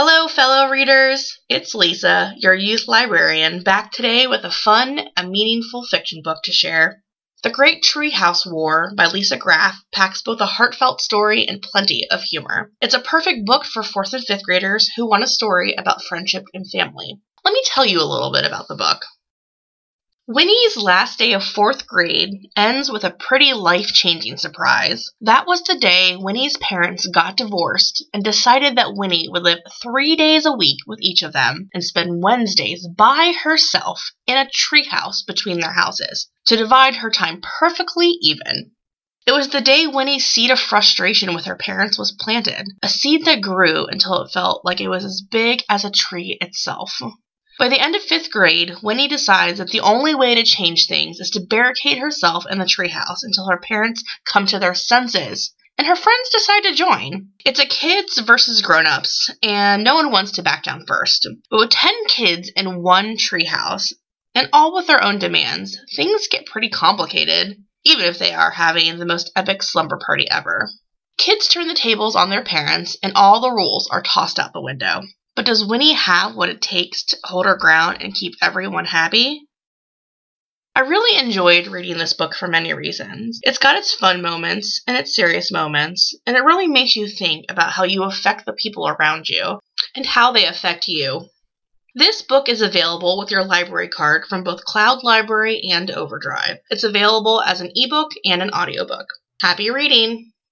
Hello, fellow readers. It's Lisa, your youth librarian, back today with a fun and meaningful fiction book to share. The Great Treehouse War by Lisa Graff packs both a heartfelt story and plenty of humor. It's a perfect book for fourth and fifth graders who want a story about friendship and family. Let me tell you a little bit about the book. Winnie's last day of fourth grade ends with a pretty life changing surprise. That was the day Winnie's parents got divorced and decided that Winnie would live three days a week with each of them and spend Wednesdays by herself in a treehouse between their houses to divide her time perfectly even. It was the day Winnie's seed of frustration with her parents was planted, a seed that grew until it felt like it was as big as a tree itself. By the end of fifth grade, Winnie decides that the only way to change things is to barricade herself in the treehouse until her parents come to their senses. And her friends decide to join. It's a kids versus grown-ups, and no one wants to back down first. But with 10 kids in one treehouse, and all with their own demands, things get pretty complicated, even if they are having the most epic slumber party ever. Kids turn the tables on their parents, and all the rules are tossed out the window. But does Winnie have what it takes to hold her ground and keep everyone happy? I really enjoyed reading this book for many reasons. It's got its fun moments and its serious moments, and it really makes you think about how you affect the people around you and how they affect you. This book is available with your library card from both Cloud Library and Overdrive. It's available as an ebook and an audiobook. Happy reading!